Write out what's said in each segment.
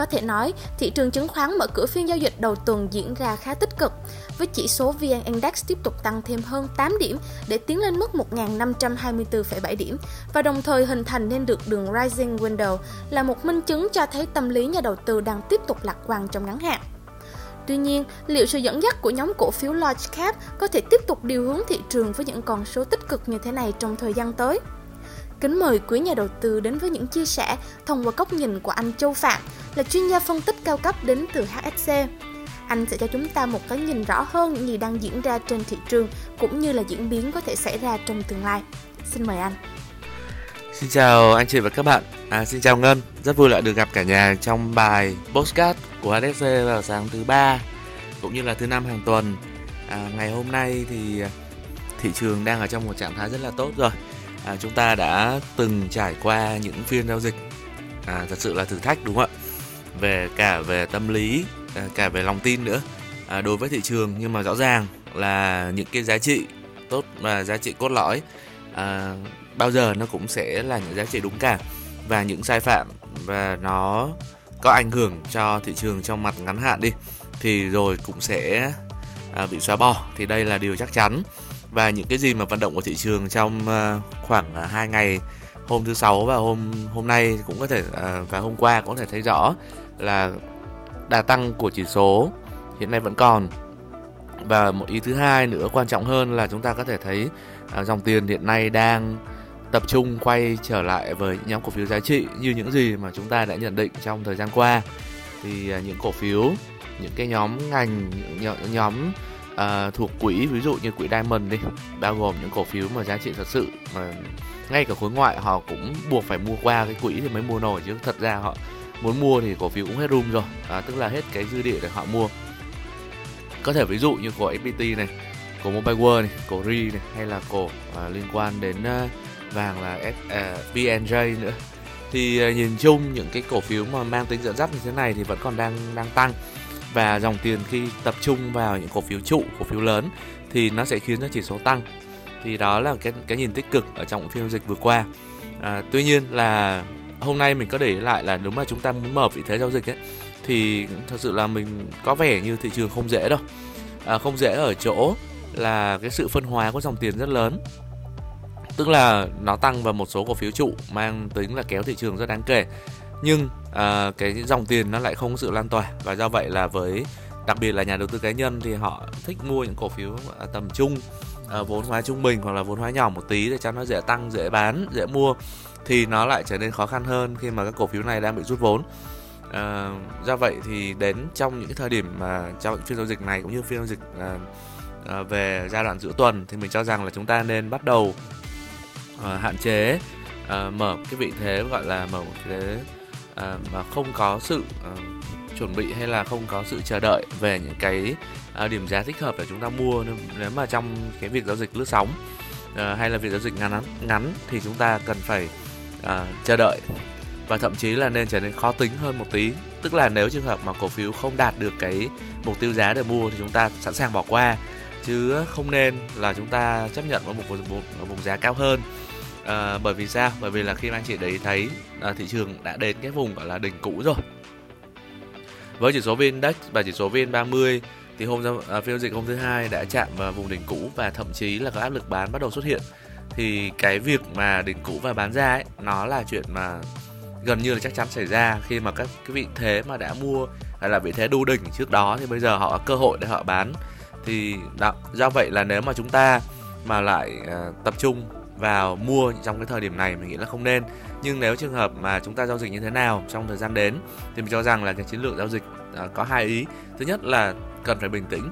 Có thể nói, thị trường chứng khoán mở cửa phiên giao dịch đầu tuần diễn ra khá tích cực, với chỉ số VN Index tiếp tục tăng thêm hơn 8 điểm để tiến lên mức 1.524,7 điểm và đồng thời hình thành nên được đường Rising Window là một minh chứng cho thấy tâm lý nhà đầu tư đang tiếp tục lạc quan trong ngắn hạn. Tuy nhiên, liệu sự dẫn dắt của nhóm cổ phiếu large cap có thể tiếp tục điều hướng thị trường với những con số tích cực như thế này trong thời gian tới? Kính mời quý nhà đầu tư đến với những chia sẻ thông qua góc nhìn của anh Châu Phạm là chuyên gia phân tích cao cấp đến từ HSC. Anh sẽ cho chúng ta một cái nhìn rõ hơn những gì đang diễn ra trên thị trường cũng như là diễn biến có thể xảy ra trong tương lai. Xin mời anh. Xin chào anh chị và các bạn. À, xin chào Ngân, rất vui lại được gặp cả nhà trong bài postcard của HSC vào sáng thứ ba cũng như là thứ năm hàng tuần. À, ngày hôm nay thì thị trường đang ở trong một trạng thái rất là tốt rồi. À, chúng ta đã từng trải qua những phiên giao dịch à, thật sự là thử thách đúng không ạ? Về cả về tâm lý, à, cả về lòng tin nữa. À, đối với thị trường nhưng mà rõ ràng là những cái giá trị tốt và giá trị cốt lõi à, bao giờ nó cũng sẽ là những giá trị đúng cả. Và những sai phạm và nó có ảnh hưởng cho thị trường trong mặt ngắn hạn đi thì rồi cũng sẽ à, bị xóa bỏ. Thì đây là điều chắc chắn. Và những cái gì mà vận động của thị trường trong à, khoảng à, 2 ngày hôm thứ sáu và hôm hôm nay cũng có thể à, và hôm qua cũng có thể thấy rõ là đà tăng của chỉ số hiện nay vẫn còn. Và một ý thứ hai nữa quan trọng hơn là chúng ta có thể thấy à, dòng tiền hiện nay đang tập trung quay trở lại với nhóm cổ phiếu giá trị như những gì mà chúng ta đã nhận định trong thời gian qua. Thì à, những cổ phiếu những cái nhóm ngành những nhóm uh, thuộc quỹ ví dụ như quỹ Diamond đi bao gồm những cổ phiếu mà giá trị thật sự mà ngay cả khối ngoại họ cũng buộc phải mua qua cái quỹ thì mới mua nổi chứ. Thật ra họ muốn mua thì cổ phiếu cũng hết room rồi. À, tức là hết cái dư địa để họ mua. Có thể ví dụ như của FPT này cổ Mobile World này cổ RI này hay là cổ à, liên quan đến à, vàng là S, à, VNJ nữa. Thì à, nhìn chung những cái cổ phiếu mà mang tính dẫn dắt như thế này thì vẫn còn đang đang tăng và dòng tiền khi tập trung vào những cổ phiếu trụ cổ phiếu lớn thì nó sẽ khiến cho chỉ số tăng. Thì đó là cái cái nhìn tích cực ở trong phiên dịch vừa qua. À, tuy nhiên là hôm nay mình có để lại là đúng là chúng ta muốn mở vị thế giao dịch ấy thì thật sự là mình có vẻ như thị trường không dễ đâu. À, không dễ ở chỗ là cái sự phân hóa của dòng tiền rất lớn. Tức là nó tăng vào một số cổ phiếu trụ mang tính là kéo thị trường rất đáng kể nhưng uh, cái dòng tiền nó lại không có sự lan tỏa. Và do vậy là với đặc biệt là nhà đầu tư cá nhân thì họ thích mua những cổ phiếu à, tầm trung uh, vốn hóa trung bình hoặc là vốn hóa nhỏ một tí để cho nó dễ tăng dễ bán dễ mua thì nó lại trở nên khó khăn hơn khi mà các cổ phiếu này đang bị rút vốn. À, do vậy thì đến trong những thời điểm mà trong phiên giao dịch này cũng như phiên giao dịch à, à, về giai đoạn giữa tuần thì mình cho rằng là chúng ta nên bắt đầu à, hạn chế à, mở cái vị thế gọi là mở một cái à, mà không có sự à, chuẩn bị hay là không có sự chờ đợi về những cái à, điểm giá thích hợp để chúng ta mua. Nếu mà trong cái việc giao dịch lướt sóng à, hay là việc giao dịch ngắn ngắn thì chúng ta cần phải à, chờ đợi. Và thậm chí là nên trở nên khó tính hơn một tí. Tức là nếu trường hợp mà cổ phiếu không đạt được cái mục tiêu giá để mua thì chúng ta sẵn sàng bỏ qua. Chứ không nên là chúng ta chấp nhận với một vùng, một vùng giá cao hơn à, bởi vì sao? Bởi vì là khi mà anh chị đấy thấy à, thị trường đã đến cái vùng gọi là đỉnh cũ rồi. Với chỉ số VN Index và chỉ số VN30 thì hôm à, phiên dịch hôm thứ hai đã chạm vào vùng đỉnh cũ và thậm chí là có áp lực bán bắt đầu xuất hiện. Thì cái việc mà đỉnh cũ và bán ra ấy nó là chuyện mà gần như là chắc chắn xảy ra khi mà các cái vị thế mà đã mua hay là vị thế đu đỉnh trước đó thì bây giờ họ có cơ hội để họ bán. Thì đó, do vậy là nếu mà chúng ta mà lại uh, tập trung vào mua trong cái thời điểm này mình nghĩ là không nên. Nhưng nếu trường hợp mà chúng ta giao dịch như thế nào trong thời gian đến thì mình cho rằng là cái chiến lược giao dịch à, có hai ý. Thứ nhất là cần phải bình tĩnh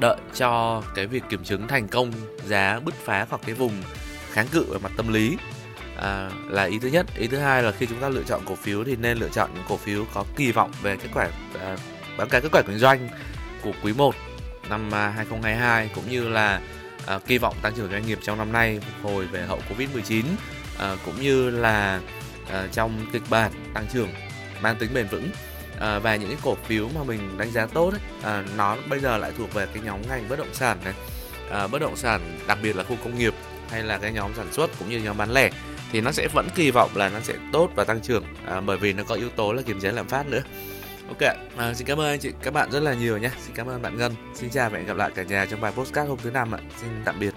đợi cho cái việc kiểm chứng thành công giá bứt phá hoặc cái vùng kháng cự về mặt tâm lý à, là ý thứ nhất. Ý thứ hai là khi chúng ta lựa chọn cổ phiếu thì nên lựa chọn những cổ phiếu có kỳ vọng về kết quả à, báo cáo kết quả kinh doanh của quý 1 năm à, 2022 cũng như là à, kỳ vọng tăng trưởng doanh nghiệp trong năm nay phục hồi về hậu Covid 19 à, cũng như là à, trong kịch bản tăng trưởng mang tính bền vững. À, và những cái cổ phiếu mà mình đánh giá tốt ấy, à, nó bây giờ lại thuộc về cái nhóm ngành bất động sản này. À, bất động sản đặc biệt là khu công nghiệp hay là cái nhóm sản xuất cũng như nhóm bán lẻ thì nó sẽ vẫn kỳ vọng là nó sẽ tốt và tăng trưởng. À, bởi vì nó có yếu tố là kiềm chế lạm phát nữa ok à, xin cảm ơn anh chị các bạn rất là nhiều nhé. Xin cảm ơn bạn ngân. Xin chào và hẹn gặp lại cả nhà trong bài postcard hôm thứ năm ạ. Xin tạm biệt.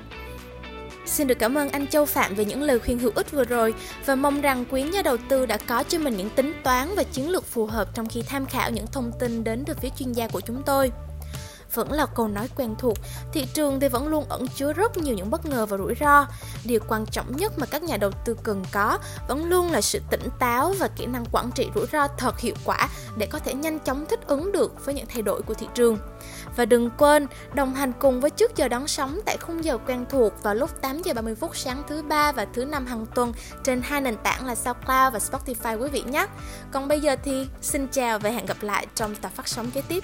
Xin được cảm ơn anh Châu Phạm về những lời khuyên hữu ích vừa rồi và mong rằng quý nhà đầu tư đã có cho mình những tính toán và chiến lược phù hợp trong khi tham khảo những thông tin đến từ phía chuyên gia của chúng tôi vẫn là câu nói quen thuộc, thị trường thì vẫn luôn ẩn chứa rất nhiều những bất ngờ và rủi ro. Điều quan trọng nhất mà các nhà đầu tư cần có vẫn luôn là sự tỉnh táo và kỹ năng quản trị rủi ro thật hiệu quả để có thể nhanh chóng thích ứng được với những thay đổi của thị trường. Và đừng quên đồng hành cùng với trước giờ đón sóng tại khung giờ quen thuộc vào lúc 8 giờ 30 phút sáng thứ ba và thứ năm hàng tuần trên hai nền tảng là SoundCloud và Spotify quý vị nhé. Còn bây giờ thì xin chào và hẹn gặp lại trong tập phát sóng kế tiếp.